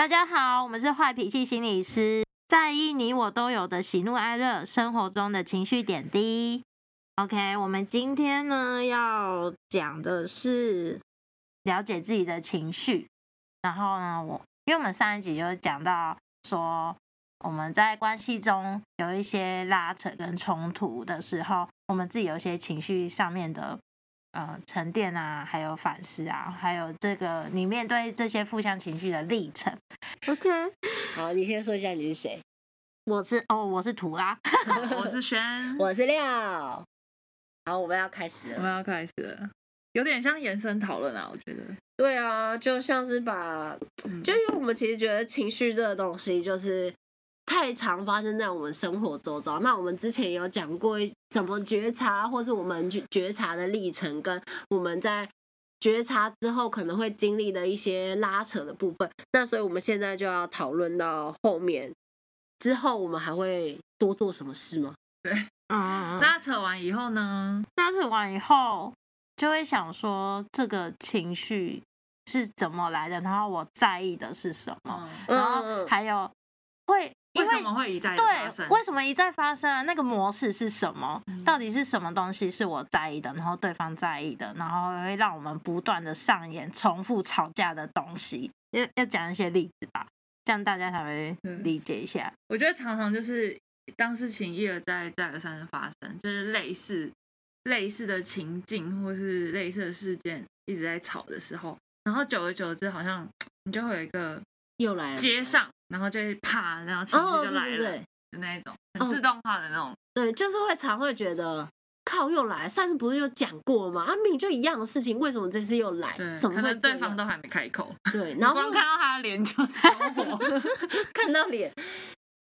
大家好，我们是坏脾气心理师，在意你我都有的喜怒哀乐，生活中的情绪点滴。OK，我们今天呢要讲的是了解自己的情绪。然后呢，我因为我们上一集有讲到说，我们在关系中有一些拉扯跟冲突的时候，我们自己有一些情绪上面的。呃，沉淀啊，还有反思啊，还有这个你面对这些负向情绪的历程。OK，好，你先说一下你是谁？我是哦，我是图 拉，我是轩，我是廖。好，我们要开始了，我们要开始了，有点像延伸讨论啊，我觉得。对啊，就像是把，就因为我们其实觉得情绪这个东西就是。太常发生在我们生活周遭。那我们之前有讲过怎么觉察，或是我们觉察的历程，跟我们在觉察之后可能会经历的一些拉扯的部分。那所以我们现在就要讨论到后面之后，我们还会多做什么事吗？对，嗯，拉扯完以后呢？拉扯完以后就会想说，这个情绪是怎么来的？然后我在意的是什么？嗯、然后还有会。为什么会一再发生？对，为什么一再发生啊？那个模式是什么？到底是什么东西是我在意的，然后对方在意的，然后会让我们不断的上演重复吵架的东西？要要讲一些例子吧，这样大家才会理解一下。我觉得常常就是当事情一而再、再而三的发生，就是类似类似的情境或是类似的事件一直在吵的时候，然后久而久之，好像 你就会有一个又来了接上。然后就会怕，然后情绪就来了，的那一种很自动化的那种。哦、对，就是会常会觉得靠又来，上次不是有讲过吗？啊，明明就一样的事情，为什么这次又来？怎么会？可能对方都还没开口。对，然后光看到他的脸就着火，看到脸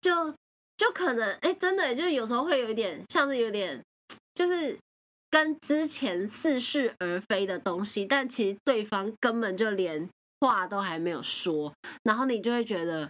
就就可能哎，真的就是有时候会有一点像是有点就是跟之前似是而非的东西，但其实对方根本就连话都还没有说，然后你就会觉得。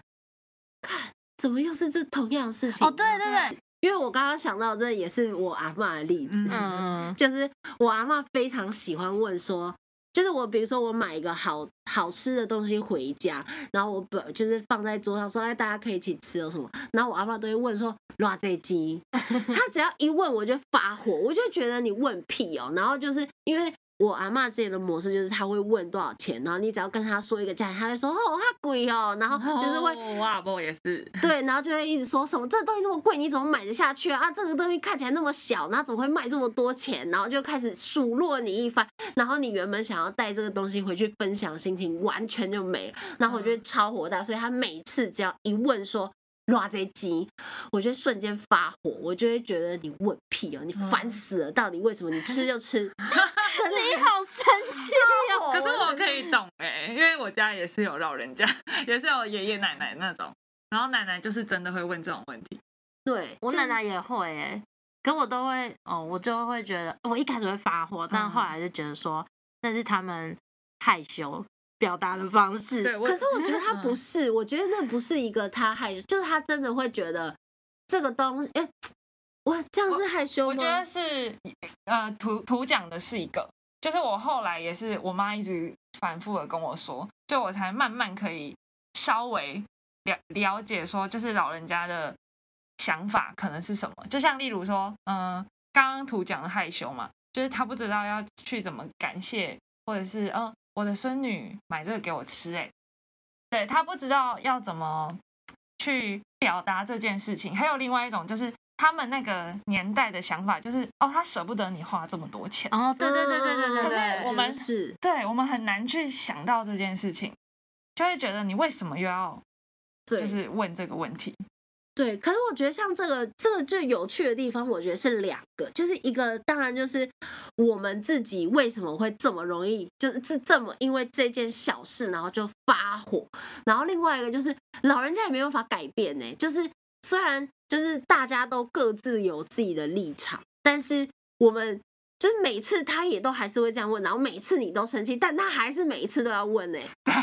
看，怎么又是这同样的事情？哦，对对对，因为我刚刚想到这也是我阿嬷的例子，嗯，就是我阿嬷非常喜欢问说，就是我比如说我买一个好好吃的东西回家，然后我本就是放在桌上说，哎，大家可以一起吃有什么？然后我阿嬷都会问说，辣这鸡？他只要一问我就发火，我就觉得你问屁哦，然后就是因为。我阿妈之前的模式就是，他会问多少钱，然后你只要跟他说一个价钱，他就说哦，好贵哦，然后就是会，我阿婆也是，对，然后就会一直说什么这个东西这么贵，你怎么买得下去啊？啊，这个东西看起来那么小，然后怎么会卖这么多钱？然后就开始数落你一番，然后你原本想要带这个东西回去分享，心情完全就没了，然后我觉得超火大，所以他每次只要一问说。偌济钱，我就瞬间发火，我就会觉得你问屁哦，你烦死了！到底为什么你吃就吃？真的你好生气哦！可是我可以 懂哎，因为我家也是有老人家，也是有爷爷奶奶那种，然后奶奶就是真的会问这种问题。对，我奶奶也会哎，可我都会哦，我就会觉得我一开始会发火，但后来就觉得说那是他们害羞。表达的方式，对，可是我觉得他不是，我觉得那不是一个他害羞，就是他真的会觉得这个东西，哎、欸，哇，这样是害羞吗？我，我觉得是，呃，图图讲的是一个，就是我后来也是我妈一直反复的跟我说，就我才慢慢可以稍微了了解说，就是老人家的想法可能是什么，就像例如说，嗯、呃，刚刚图讲的害羞嘛，就是他不知道要去怎么感谢，或者是嗯。呃我的孙女买这个给我吃，哎，对，他不知道要怎么去表达这件事情。还有另外一种，就是他们那个年代的想法，就是哦，他舍不得你花这么多钱。哦，对对对对对对。可是我们是，对我们很难去想到这件事情，就会觉得你为什么又要，就是问这个问题。对，可是我觉得像这个这个最有趣的地方，我觉得是两个，就是一个当然就是我们自己为什么会这么容易，就是这这么因为这件小事然后就发火，然后另外一个就是老人家也没办法改变呢，就是虽然就是大家都各自有自己的立场，但是我们。就是每次他也都还是会这样问，然后每次你都生气，但他还是每一次都要问呢。对，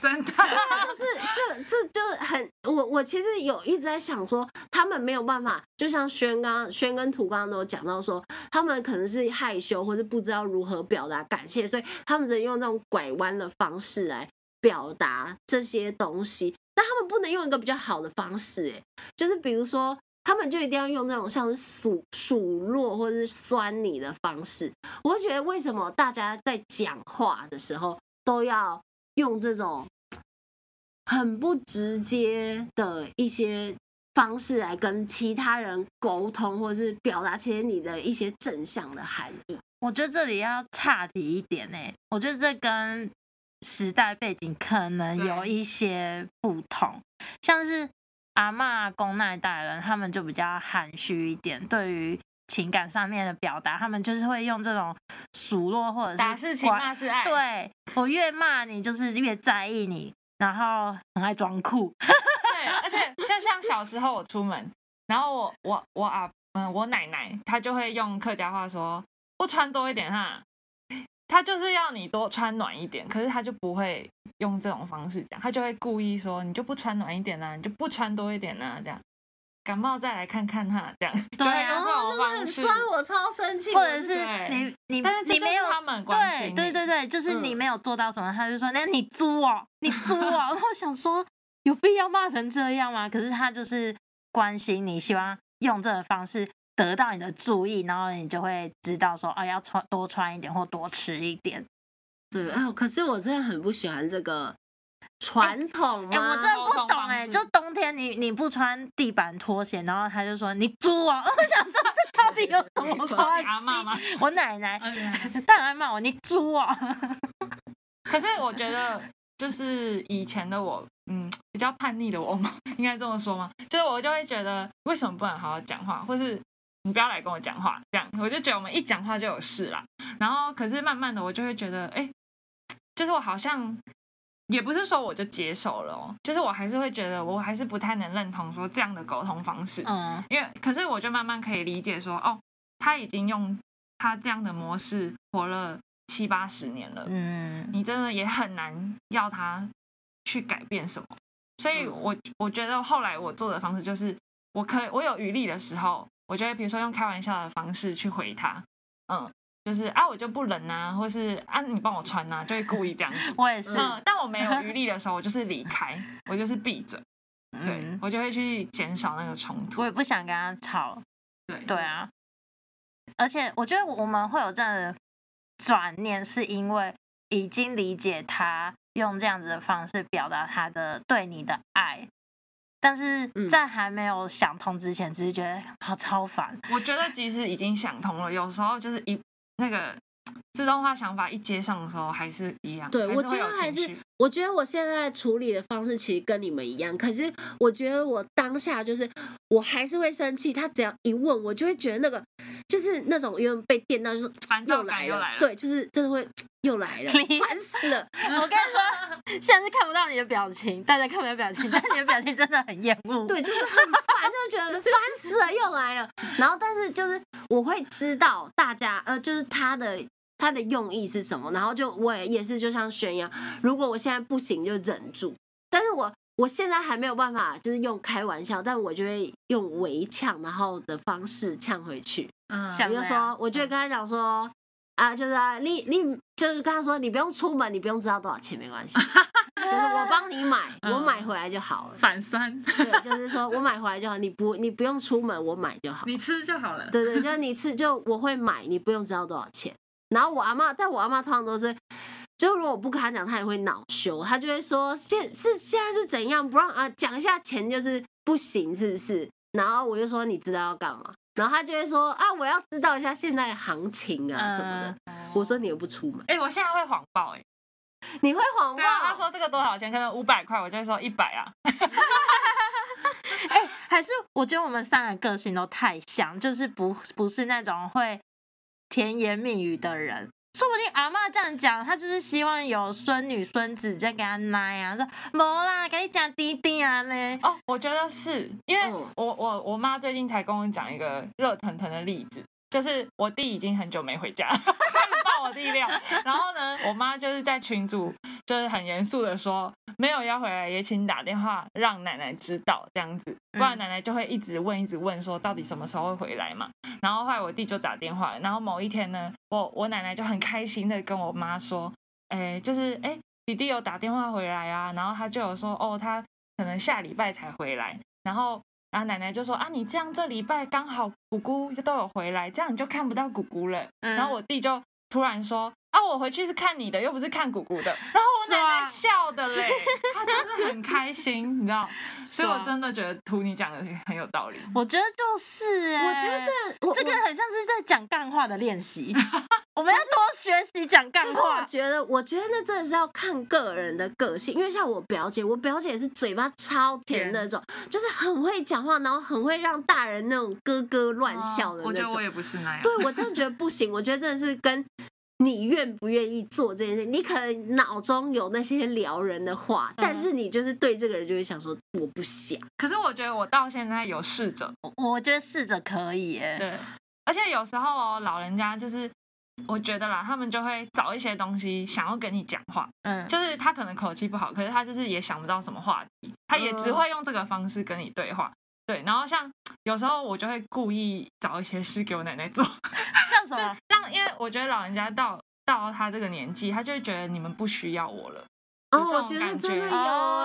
真的。就是这这就是很我我其实有一直在想说，他们没有办法，就像轩刚轩跟图刚刚都有讲到说，他们可能是害羞或是不知道如何表达感谢，所以他们只能用这种拐弯的方式来表达这些东西，但他们不能用一个比较好的方式，哎，就是比如说，他们就一定要用那种像是数数落或者是酸你的方式。我会觉得，为什么大家在讲话的时候都要用这种很不直接的一些方式来跟其他人沟通，或者是表达起你的一些正向的含义？我觉得这里要岔题一点呢，我觉得这跟时代背景可能有一些不同，像是阿妈、阿公那一代人，他们就比较含蓄一点，对于情感上面的表达，他们就是会用这种数落或者是打是情骂是爱。对，我越骂你，就是越在意你，然后很爱装酷。对，而且就像小时候我出门，然后我我我啊嗯，我奶奶她就会用客家话说。不穿多一点哈，他就是要你多穿暖一点，可是他就不会用这种方式讲，他就会故意说你就不穿暖一点啊，你就不穿多一点啊，这样感冒再来看看他，这样对啊，这种方式，酸我超生气，或者是你你但是你没有他们关心对对对对，就是你没有做到什么，嗯、他就说那你猪哦，你猪哦，然后想说有必要骂成这样吗？可是他就是关心你，希望用这个方式。得到你的注意，然后你就会知道说，哦，要穿多穿一点或多吃一点。对，哦，可是我真的很不喜欢这个传统。哎、欸欸，我真的不懂哎，就冬天你你不穿地板拖鞋，然后他就说你猪啊！我想说这到底有什么关系？我奶奶当然骂我你猪啊！可是我觉得，就是以前的我，嗯，比较叛逆的我嘛，应该这么说吗？就是我就会觉得，为什么不能好好讲话，或是。你不要来跟我讲话，这样我就觉得我们一讲话就有事啦。然后，可是慢慢的我就会觉得，哎，就是我好像也不是说我就接受了哦，就是我还是会觉得，我还是不太能认同说这样的沟通方式。嗯，因为可是我就慢慢可以理解说，哦，他已经用他这样的模式活了七八十年了。嗯，你真的也很难要他去改变什么。所以我我觉得后来我做的方式就是，我可以我有余力的时候。我觉得，比如说用开玩笑的方式去回他，嗯，就是啊，我就不冷啊，或是啊，你帮我穿啊，就会故意这样子。我也是，嗯，但我没有 余力的时候，我就是离开，我就是闭嘴，对、嗯、我就会去减少那个冲突。我也不想跟他吵，对对啊。而且我觉得我们会有这样的转念，是因为已经理解他用这样子的方式表达他的对你的爱。但是在还没有想通之前，只是觉得好超烦。我觉得即使已经想通了，有时候就是一那个自动化想法一接上的时候，还是一样。对，我觉得还是，我觉得我现在处理的方式其实跟你们一样。可是我觉得我当下就是，我还是会生气。他只要一问，我就会觉得那个就是那种因为被电到，就是又来了，来了对，就是真的会。又来了，烦死了！我跟你说，现在是看不到你的表情，大家看不到表情，但你的表情真的很厌恶。对，就是很烦，就觉得烦死了，又来了。然后，但是就是我会知道大家，呃，就是他的他的用意是什么。然后就我也也是，就像轩一样，如果我现在不行，就忍住。但是我我现在还没有办法，就是用开玩笑，但我就会用围呛，然后的方式呛回去。嗯，我就说，我就会跟他讲说。啊，就是啊，你你就是跟他说，你不用出门，你不用知道多少钱，没关系，就是我帮你买，我买回来就好了。反酸，对，就是说我买回来就好，你不你不用出门，我买就好，你吃就好了。对对，就是你吃就我会买，你不用知道多少钱。然后我阿妈，但我阿妈通常都是，就如果我不跟他讲，他也会恼羞，他就会说现是现在是怎样，不让啊讲一下钱就是不行，是不是？然后我就说你知道要干嘛？然后他就会说啊，我要知道一下现在的行情啊什么的。嗯、我说你又不出门，哎、欸，我现在会谎报、欸，哎，你会谎报？他说这个多少钱？可能五百块，我就会说一百啊。哎、欸，还是我觉得我们三个个性都太像，就是不不是那种会甜言蜜语的人。说不定阿妈这样讲，她就是希望有孙女孙子在给她奶啊，说没啦，给你讲滴滴啊呢。哦，我觉得是因为我我我妈最近才跟我讲一个热腾腾的例子，就是我弟已经很久没回家 爆。我弟料，然后呢，我妈就是在群组，就是很严肃的说，没有要回来，也请打电话让奶奶知道这样子，不然奶奶就会一直问，一直问，说到底什么时候会回来嘛。然后后来我弟就打电话，然后某一天呢，我我奶奶就很开心的跟我妈说，哎，就是哎，弟弟有打电话回来啊，然后他就有说哦，他可能下礼拜才回来，然后然后奶奶就说啊，你这样这礼拜刚好姑姑都有回来，这样你就看不到姑姑了。嗯、然后我弟就突然说。啊，我回去是看你的，又不是看姑姑的。然后我奶奶笑的嘞，她就是很开心，你知道？所以我真的觉得图你讲的很有道理。我觉得就是、欸，我觉得这这个很像是在讲干话的练习。我们要多学习讲干话。可是我觉得，我觉得那真的是要看个人的个性，因为像我表姐，我表姐也是嘴巴超甜的那种，就是很会讲话，然后很会让大人那种咯咯乱笑的那种。我觉得我也不是那样。对，我真的觉得不行，我觉得真的是跟。你愿不愿意做这件事？你可能脑中有那些撩人的话，嗯、但是你就是对这个人就会想说我不想。可是我觉得我到现在有试着，我觉得试着可以耶。对，而且有时候哦，老人家就是我觉得啦，他们就会找一些东西想要跟你讲话。嗯，就是他可能口气不好，可是他就是也想不到什么话题，他也只会用这个方式跟你对话。对，然后像有时候我就会故意找一些事给我奶奶做，像什么？让因为我觉得老人家到到他这个年纪，他就会觉得你们不需要我了。哦，我觉得真的有。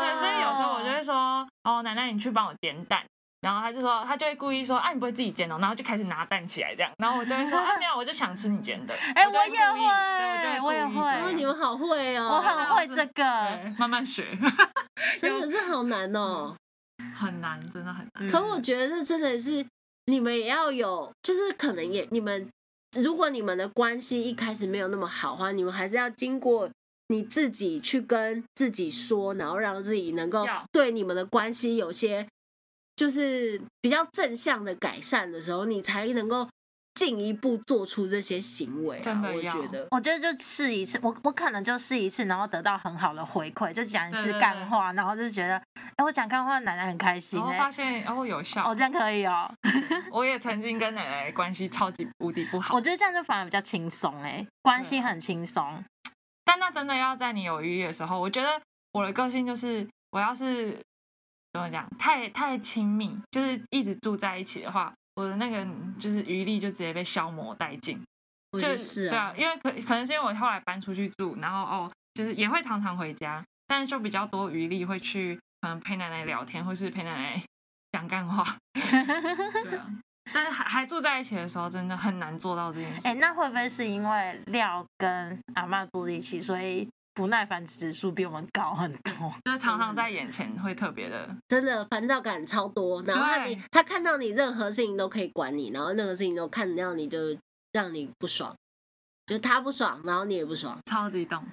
对，所以有时候我就会说，哦，奶奶你去帮我煎蛋，然后他就说，他就会故意说，啊，你不会自己煎哦，然后就开始拿蛋起来这样，然后我就会说，啊，没有，我就想吃你煎的。哎，我也会，我也会。哦，你们好会哦，我很会这个，慢慢学。真的是好难哦。很难，真的很难。可我觉得真的是你们也要有，就是可能也你们，如果你们的关系一开始没有那么好的话，你们还是要经过你自己去跟自己说，然后让自己能够对你们的关系有些就是比较正向的改善的时候，你才能够。进一步做出这些行为，啊，真的我觉得，我觉得就试一次，我我可能就试一次，然后得到很好的回馈，就讲一次干话，然后就觉得，哎，我讲干话，奶奶很开心，然后发现哦有效，哦这样可以哦。我也曾经跟奶奶关系超级无敌不好，我觉得这样就反而比较轻松，哎，关系很轻松。但那真的要在你有余力的时候，我觉得我的个性就是，我要是怎么讲，太太亲密，就是一直住在一起的话。我的那个就是余力就直接被消磨殆尽，就是啊，对啊，因为可可能是因为我后来搬出去住，然后哦，就是也会常常回家，但是就比较多余力会去可能陪奶奶聊天，或是陪奶奶 讲干话，对啊，但是还还住在一起的时候，真的很难做到这件事。哎，那会不会是因为廖跟阿妈住在一起，所以？不耐烦指数比我们高很多，就是常常在眼前会特别的，真的烦躁感超多。然后他你他看到你任何事情都可以管你，然后任何事情都看到你就让你不爽，就他不爽，然后你也不爽，超激动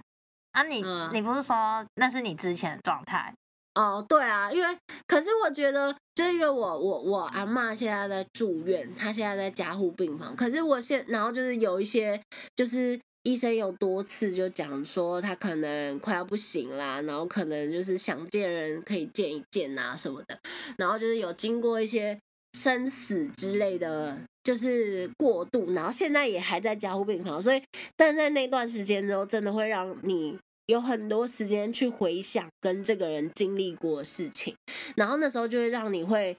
啊你！你、嗯、你不是说那是你之前的状态？哦，对啊，因为可是我觉得，就是因为我我我阿妈现在在住院，她现在在加护病房，可是我现然后就是有一些就是。医生有多次就讲说他可能快要不行啦，然后可能就是想见人可以见一见啊什么的，然后就是有经过一些生死之类的，就是过度，然后现在也还在加护病房，所以但在那段时间之后，真的会让你有很多时间去回想跟这个人经历过的事情，然后那时候就会让你会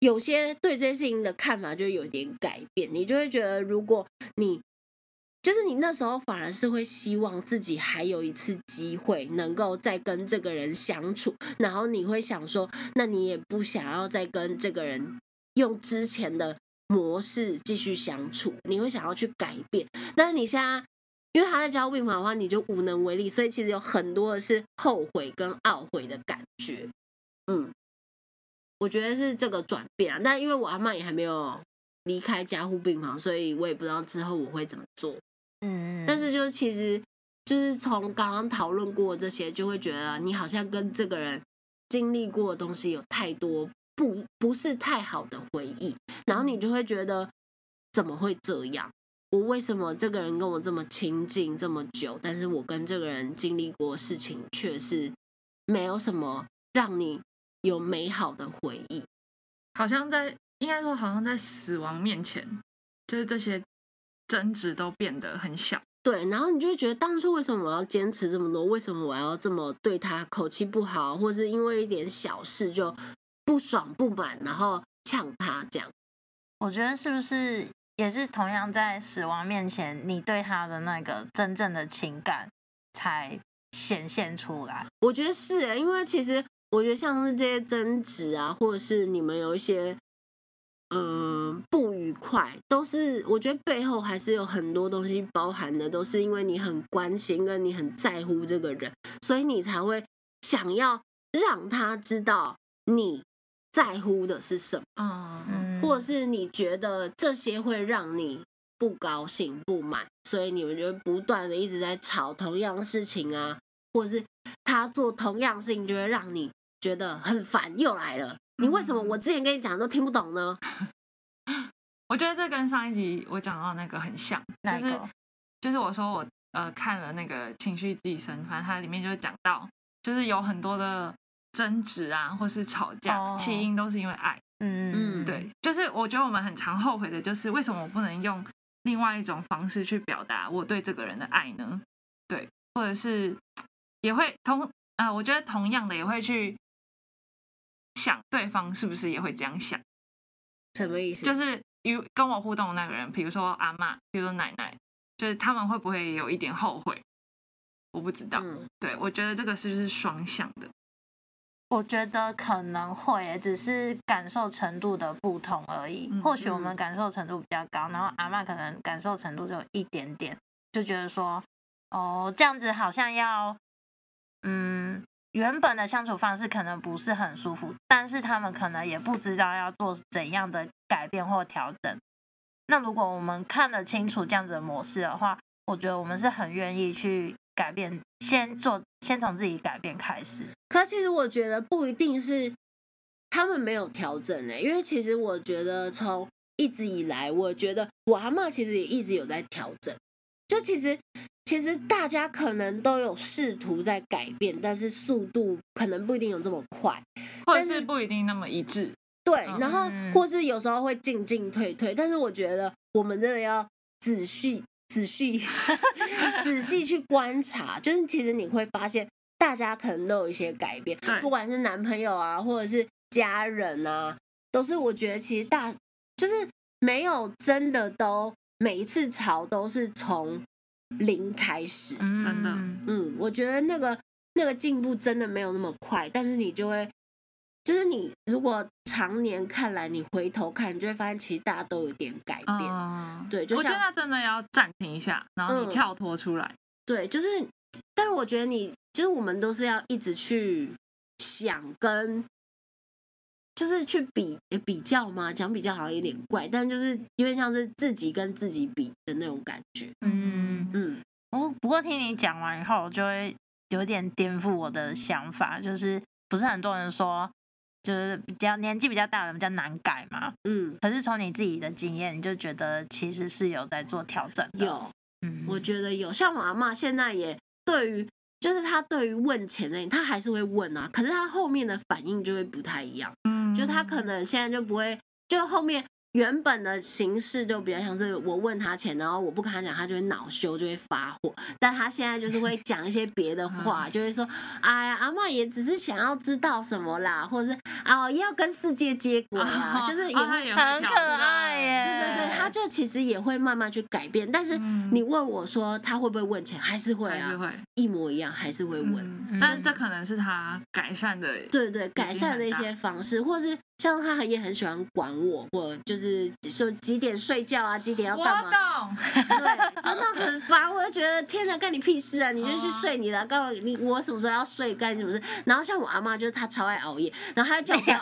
有些对这些事情的看法就有点改变，你就会觉得如果你。就是你那时候反而是会希望自己还有一次机会能够再跟这个人相处，然后你会想说，那你也不想要再跟这个人用之前的模式继续相处，你会想要去改变。但是你现在因为他在加护病房的话，你就无能为力，所以其实有很多的是后悔跟懊悔的感觉。嗯，我觉得是这个转变啊。但因为我阿嬷也还没有离开加护病房，所以我也不知道之后我会怎么做。嗯，但是就是其实就是从刚刚讨论过这些，就会觉得你好像跟这个人经历过的东西有太多不不是太好的回忆，然后你就会觉得怎么会这样？我为什么这个人跟我这么亲近这么久，但是我跟这个人经历过事情却是没有什么让你有美好的回忆？好像在应该说，好像在死亡面前，就是这些。争执都变得很小，对，然后你就会觉得当初为什么我要坚持这么多？为什么我要这么对他口气不好，或是因为一点小事就不爽不满，然后呛他这样？我觉得是不是也是同样在死亡面前，你对他的那个真正的情感才显现出来。我觉得是、欸，因为其实我觉得像是这些争执啊，或者是你们有一些嗯不愉快，都是我觉得背后还是有很多东西包含的，都是因为你很关心跟你很在乎这个人，所以你才会想要让他知道你在乎的是什么，嗯，或者是你觉得这些会让你。不高兴、不满，所以你们就不断的一直在吵同样的事情啊，或者是他做同样的事情，就会让你觉得很烦，又来了。你为什么我之前跟你讲的都听不懂呢？我觉得这跟上一集我讲到那个很像，就是就是我说我呃看了那个情绪寄生，反正它里面就讲到，就是有很多的争执啊，或是吵架，起因都是因为爱。嗯嗯，对，就是我觉得我们很常后悔的，就是为什么我不能用。另外一种方式去表达我对这个人的爱呢？对，或者是也会同啊、呃，我觉得同样的也会去想对方是不是也会这样想？什么意思？就是与跟我互动的那个人，比如说阿妈，比如说奶奶，就是他们会不会有一点后悔？我不知道。嗯、对，我觉得这个是不是双向的？我觉得可能会，只是感受程度的不同而已。或许我们感受程度比较高，然后阿妈可能感受程度就一点点，就觉得说，哦，这样子好像要，嗯，原本的相处方式可能不是很舒服，但是他们可能也不知道要做怎样的改变或调整。那如果我们看得清楚这样子的模式的话，我觉得我们是很愿意去。改变，先做，先从自己改变开始。可其实我觉得不一定是他们没有调整呢，因为其实我觉得从一直以来，我觉得我阿嬷其实也一直有在调整。就其实，其实大家可能都有试图在改变，但是速度可能不一定有这么快，或者是不一定那么一致。对，然后或是有时候会进进退退，但是我觉得我们真的要仔细。仔细 仔细去观察，就是其实你会发现，大家可能都有一些改变，不管是男朋友啊，或者是家人啊，都是我觉得其实大就是没有真的都每一次吵都是从零开始，真的，嗯，我觉得那个那个进步真的没有那么快，但是你就会。就是你如果常年看来，你回头看，你就会发现其实大家都有点改变。嗯、对，就像，我觉得真的要暂停一下，然后你跳脱出来。嗯、对，就是，但是我觉得你，就是我们都是要一直去想跟，就是去比比较嘛。讲比较好像有点怪，但就是因为像是自己跟自己比的那种感觉。嗯嗯。哦，不过听你讲完以后，就会有点颠覆我的想法，就是不是很多人说。就是比较年纪比较大的人比较难改嘛，嗯，可是从你自己的经验，你就觉得其实是有在做调整的。有，嗯，我觉得有。像我阿妈现在也对于，就是她对于问钱的，她还是会问啊，可是她后面的反应就会不太一样，嗯，就他可能现在就不会，就后面。原本的形式就比较像是我问他钱，然后我不跟他讲，他就会恼羞，就会发火。但他现在就是会 讲一些别的话，就会说：“哎呀，阿嬷也只是想要知道什么啦，或者是哦，要跟世界接轨啊，就是也会很可爱耶。”他就其实也会慢慢去改变。但是你问我说他会不会问钱，还是会啊，一模一样，还是会问。但是这可能是他改善的，对对，改善的一些方式，或是。像他也很喜欢管我，我就是说几点睡觉啊，几点要干嘛？我懂。对，真的很烦。我就觉得天哪，干你屁事啊！你就去睡你的，告诉你我什么时候要睡，干什么事。然后像我阿妈，就是她超爱熬夜，然后她就叫我不要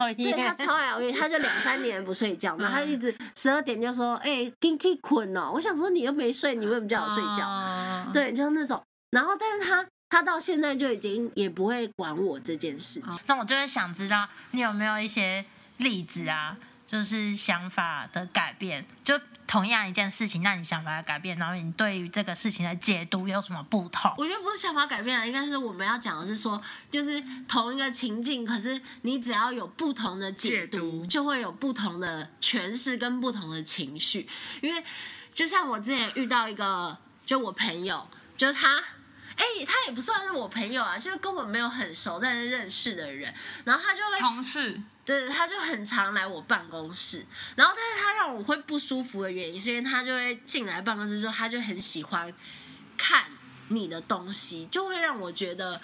熬夜。对，她超爱熬夜，她就两三年不睡觉，然后她一直十二点就说：“哎、欸，给可以困哦。”我想说你又没睡，你为什么叫我睡觉？对，就是那种。然后，但是他。他到现在就已经也不会管我这件事情。那我就会想知道你有没有一些例子啊，就是想法的改变，就同样一件事情，那你想法的改变，然后你对于这个事情的解读有什么不同？我觉得不是想法改变啊，应该是我们要讲的是说，就是同一个情境，可是你只要有不同的解读，解读就会有不同的诠释跟不同的情绪。因为就像我之前遇到一个，就我朋友，就是他。哎、欸，他也不算是我朋友啊，就是跟我没有很熟，但是认识的人。然后他就会同事，对，他就很常来我办公室。然后，但是他让我会不舒服的原因，是因为他就会进来办公室之后，他就很喜欢看你的东西，就会让我觉得。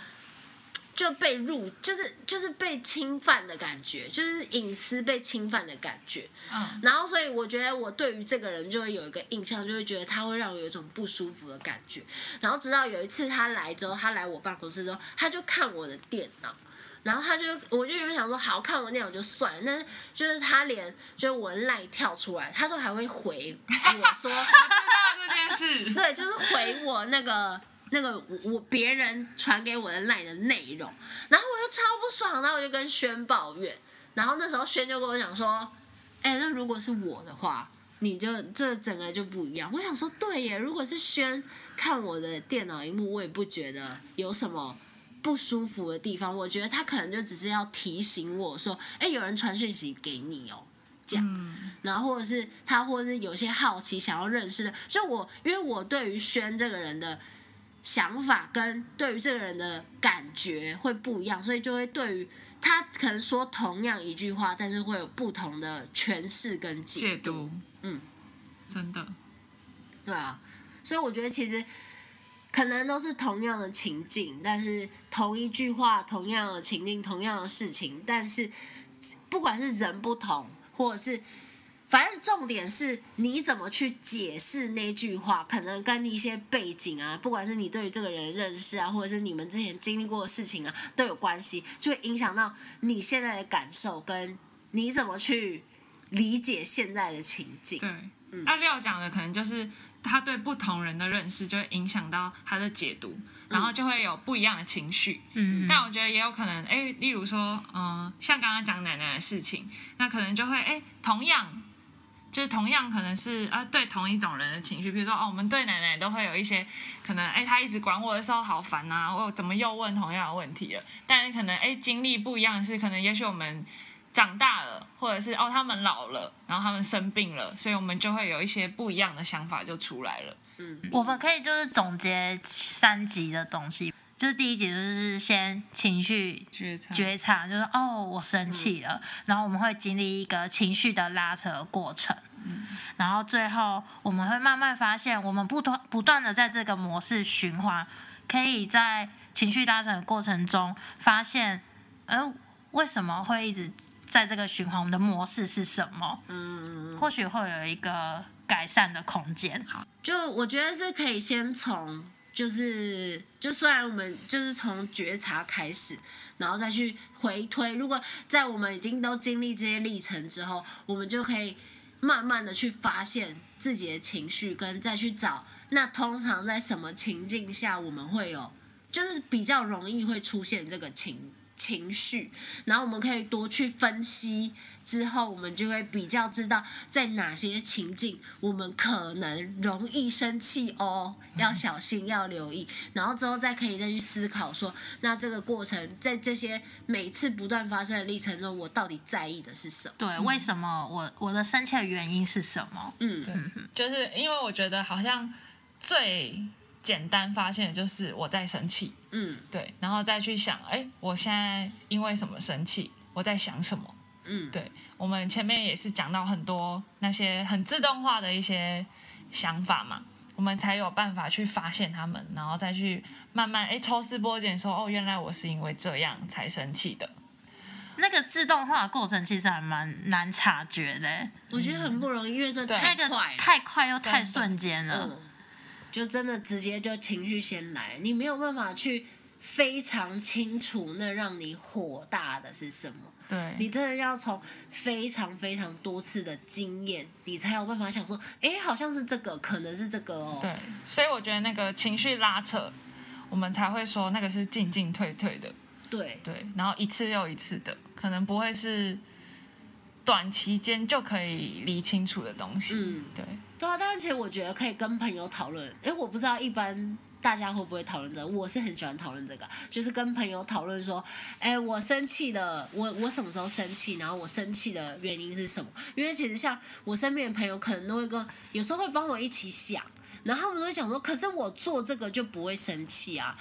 就被入，就是就是被侵犯的感觉，就是隐私被侵犯的感觉。嗯，然后所以我觉得我对于这个人就会有一个印象，就会觉得他会让我有一种不舒服的感觉。然后直到有一次他来之后，他来我办公室之后，他就看我的电脑，然后他就我就原本想说好看我电脑就算了，但是就是他连就是我赖跳出来，他都还会回我说 我知道这件事，对，就是回我那个。那个我我别人传给我的赖的内容，然后我就超不爽，然后我就跟轩抱怨，然后那时候轩就跟我讲说，哎，那如果是我的话，你就这整个就不一样。我想说，对耶，如果是轩看我的电脑荧幕，我也不觉得有什么不舒服的地方，我觉得他可能就只是要提醒我说，哎，有人传讯息给你哦，这样，嗯、然后或者是他或者是有些好奇想要认识的，就我因为我对于轩这个人的。想法跟对于这个人的感觉会不一样，所以就会对于他可能说同样一句话，但是会有不同的诠释跟解读。嗯，真的，对啊，所以我觉得其实可能都是同样的情境，但是同一句话、同样的情境、同样的事情，但是不管是人不同，或者是。反正重点是你怎么去解释那句话，可能跟一些背景啊，不管是你对于这个人认识啊，或者是你们之前经历过的事情啊，都有关系，就会影响到你现在的感受，跟你怎么去理解现在的情境。对，嗯，那廖讲的可能就是他对不同人的认识，就会影响到他的解读，然后就会有不一样的情绪。嗯，但我觉得也有可能，哎，例如说，嗯、呃，像刚刚讲奶奶的事情，那可能就会，哎，同样。就是同样可能是啊，对同一种人的情绪，比如说哦，我们对奶奶都会有一些可能，哎，她一直管我的时候好烦啊，我怎么又问同样的问题了？但是可能哎，经历不一样的是，可能也许我们长大了，或者是哦，他们老了，然后他们生病了，所以我们就会有一些不一样的想法就出来了。嗯，我们可以就是总结三集的东西。就是第一集就是先情绪觉察，觉察就是哦，我生气了，嗯、然后我们会经历一个情绪的拉扯过程，嗯、然后最后我们会慢慢发现，我们不断不断的在这个模式循环，可以在情绪拉扯的过程中发现，呃，为什么会一直在这个循环？我们的模式是什么？嗯，或许会有一个改善的空间。好，就我觉得是可以先从。就是，就虽然我们就是从觉察开始，然后再去回推。如果在我们已经都经历这些历程之后，我们就可以慢慢的去发现自己的情绪，跟再去找那通常在什么情境下我们会有，就是比较容易会出现这个情情绪，然后我们可以多去分析。之后，我们就会比较知道在哪些情境我们可能容易生气哦，要小心，要留意。然后之后再可以再去思考说，那这个过程在这些每次不断发生的历程中，我到底在意的是什么？对，为什么我我的生气的原因是什么？嗯，就是因为我觉得好像最简单发现的就是我在生气。嗯，对，然后再去想，哎，我现在因为什么生气？我在想什么？嗯，对，我们前面也是讲到很多那些很自动化的一些想法嘛，我们才有办法去发现他们，然后再去慢慢哎抽丝剥茧说，哦，原来我是因为这样才生气的。那个自动化的过程其实还蛮难察觉的，我觉得很不容易，因为这太快，太快又太瞬间了，嗯，就真的直接就情绪先来，你没有办法去非常清楚那让你火大的是什么。对，你真的要从非常非常多次的经验，你才有办法想说，哎，好像是这个，可能是这个哦。对，所以我觉得那个情绪拉扯，我们才会说那个是进进退退的。对对，然后一次又一次的，可能不会是短期间就可以理清楚的东西。嗯，对。对啊，但是其实我觉得可以跟朋友讨论。哎，我不知道一般。大家会不会讨论这个？我是很喜欢讨论这个，就是跟朋友讨论说，哎，我生气的，我我什么时候生气？然后我生气的原因是什么？因为其实像我身边的朋友，可能都会跟，有时候会帮我一起想，然后他们都会讲说，可是我做这个就不会生气啊，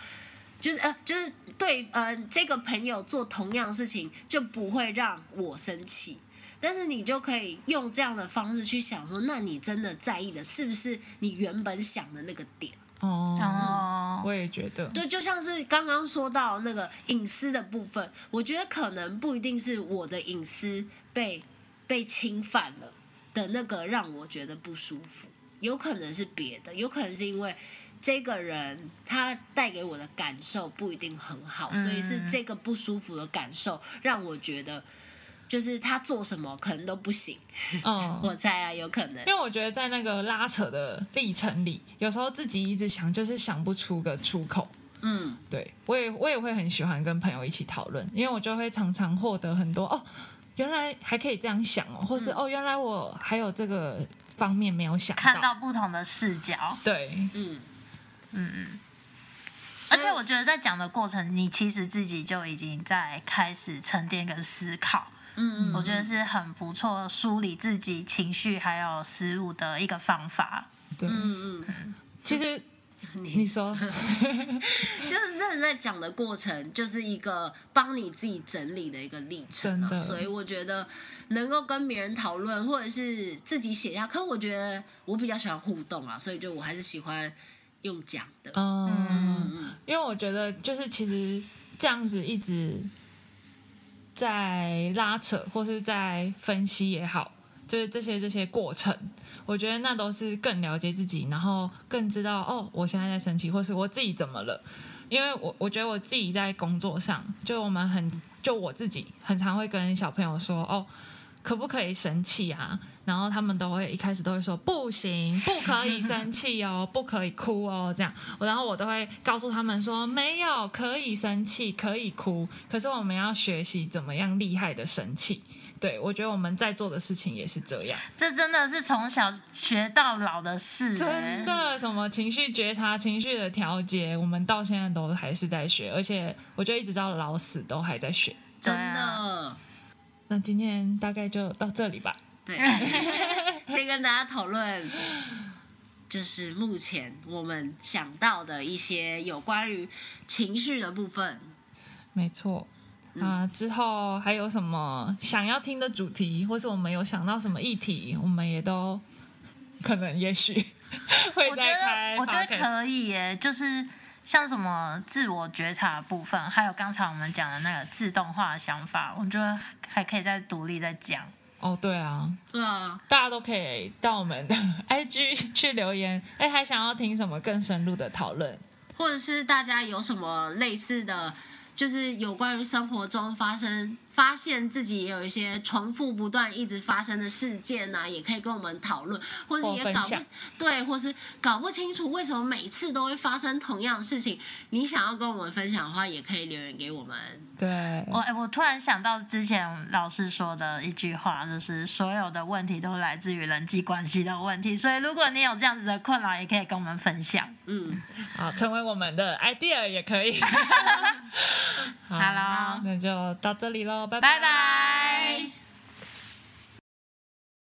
就是呃，就是对，呃，这个朋友做同样的事情就不会让我生气，但是你就可以用这样的方式去想说，那你真的在意的是不是你原本想的那个点？哦，我也觉得，对，就像是刚刚说到那个隐私的部分，我觉得可能不一定是我的隐私被被侵犯了的那个让我觉得不舒服，有可能是别的，有可能是因为这个人他带给我的感受不一定很好，所以是这个不舒服的感受让我觉得。就是他做什么可能都不行，嗯，我猜啊，有可能，因为我觉得在那个拉扯的历程里，有时候自己一直想，就是想不出个出口，嗯，对，我也我也会很喜欢跟朋友一起讨论，因为我就会常常获得很多哦，原来还可以这样想哦，或是、嗯、哦，原来我还有这个方面没有想到，看到不同的视角，对，嗯。嗯嗯，而且我觉得在讲的过程，你其实自己就已经在开始沉淀跟思考。嗯，我觉得是很不错梳理自己情绪还有思路的一个方法。对，嗯嗯，其实你你说，就是真的在讲的过程，就是一个帮你自己整理的一个历程啊。所以我觉得能够跟别人讨论，或者是自己写下，可我觉得我比较喜欢互动啊，所以就我还是喜欢用讲的。嗯嗯，因为我觉得就是其实这样子一直。在拉扯或是在分析也好，就是这些这些过程，我觉得那都是更了解自己，然后更知道哦，我现在在生气，或是我自己怎么了。因为我我觉得我自己在工作上，就我们很就我自己很常会跟小朋友说哦。可不可以生气啊？然后他们都会一开始都会说不行，不可以生气哦，不可以哭哦，这样。然后我都会告诉他们说，没有，可以生气，可以哭。可是我们要学习怎么样厉害的生气。对，我觉得我们在做的事情也是这样。这真的是从小学到老的事，真的。什么情绪觉察、情绪的调节，我们到现在都还是在学，而且我觉得一直到老死都还在学，真的。那今天大概就到这里吧。对，先跟大家讨论，就是目前我们想到的一些有关于情绪的部分。没错。啊，之后还有什么想要听的主题，或是我们有想到什么议题，我们也都可能也许会再开。我觉得，我觉得可以耶，就是。像什么自我觉察的部分，还有刚才我们讲的那个自动化的想法，我觉得还可以再独立再讲。哦，对啊，对啊，大家都可以到我们的 IG 去留言，哎，还想要听什么更深入的讨论，或者是大家有什么类似的，就是有关于生活中发生。发现自己也有一些重复不断、一直发生的事件呐、啊，也可以跟我们讨论，或是也搞不对，或是搞不清楚为什么每次都会发生同样的事情。你想要跟我们分享的话，也可以留言给我们。对，我我突然想到之前老师说的一句话，就是所有的问题都来自于人际关系的问题。所以如果你有这样子的困扰，也可以跟我们分享。嗯，好，成为我们的 idea 也可以。好了，那就到这里喽。拜拜。拜拜。